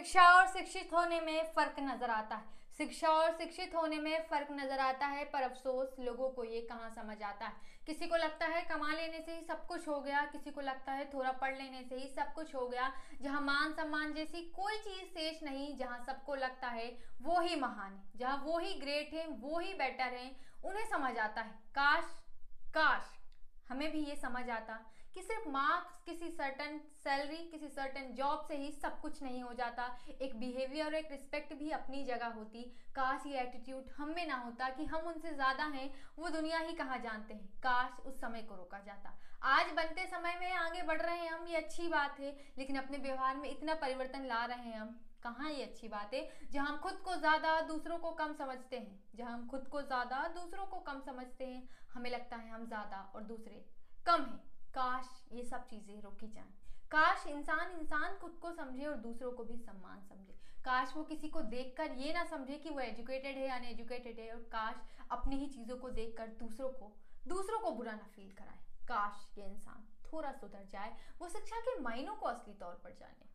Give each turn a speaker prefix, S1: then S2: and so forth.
S1: शिक्षा और शिक्षित होने में फ़र्क नज़र आता है। शिक्षा और शिक्षित होने में फ़र्क नज़र आता है, पर अफसोस लोगों को ये कहाँ समझ आता है? किसी को लगता है कमा लेने से ही सब कुछ हो गया, किसी को लगता है थोड़ा पढ़ लेने से ही सब कुछ हो गया, जहाँ मान सम्मान जैसी कोई चीज़ शेष नहीं, जहाँ सबको लगता है वो ही महान है, जहाँ वो ही ग्रेट है, वो ही बेटर है, उन्हें समझ आता है। काश काश हमें भी ये समझ आता कि सिर्फ़ मार्क्स किसी सर्टन सैलरी किसी सर्टन जॉब से ही सब कुछ नहीं हो जाता। एक बिहेवियर और एक रिस्पेक्ट भी अपनी जगह होती। काश ये एटीट्यूड हम में ना होता कि हम उनसे ज़्यादा हैं, वो दुनिया ही कहाँ जानते हैं। काश उस समय को रोका जाता। आज बनते समय में आगे बढ़ रहे हैं हम, ये अच्छी बात है, लेकिन अपने व्यवहार में इतना परिवर्तन ला रहे हैं हम। कहाँ ये अच्छी बात है? जहाँ हम खुद को ज़्यादा दूसरों को कम समझते हैं, जहाँ हम खुद को ज़्यादा दूसरों को कम समझते हैं, हमें लगता है हम ज़्यादा और दूसरे कम हैं। काश ये सब चीज़ें रोकी जाएँ। काश इंसान इंसान खुद को समझे और दूसरों को भी सम्मान समझे। काश वो किसी को देखकर ये ना समझे कि वो एजुकेटेड है अनएजुकेटेड है और काश अपनी ही चीज़ों को देखकर दूसरों को दूसरों को बुरा ना फील कराए। काश ये इंसान थोड़ा सुधर जाए, वो शिक्षा के मायनों को असली तौर पर जाने।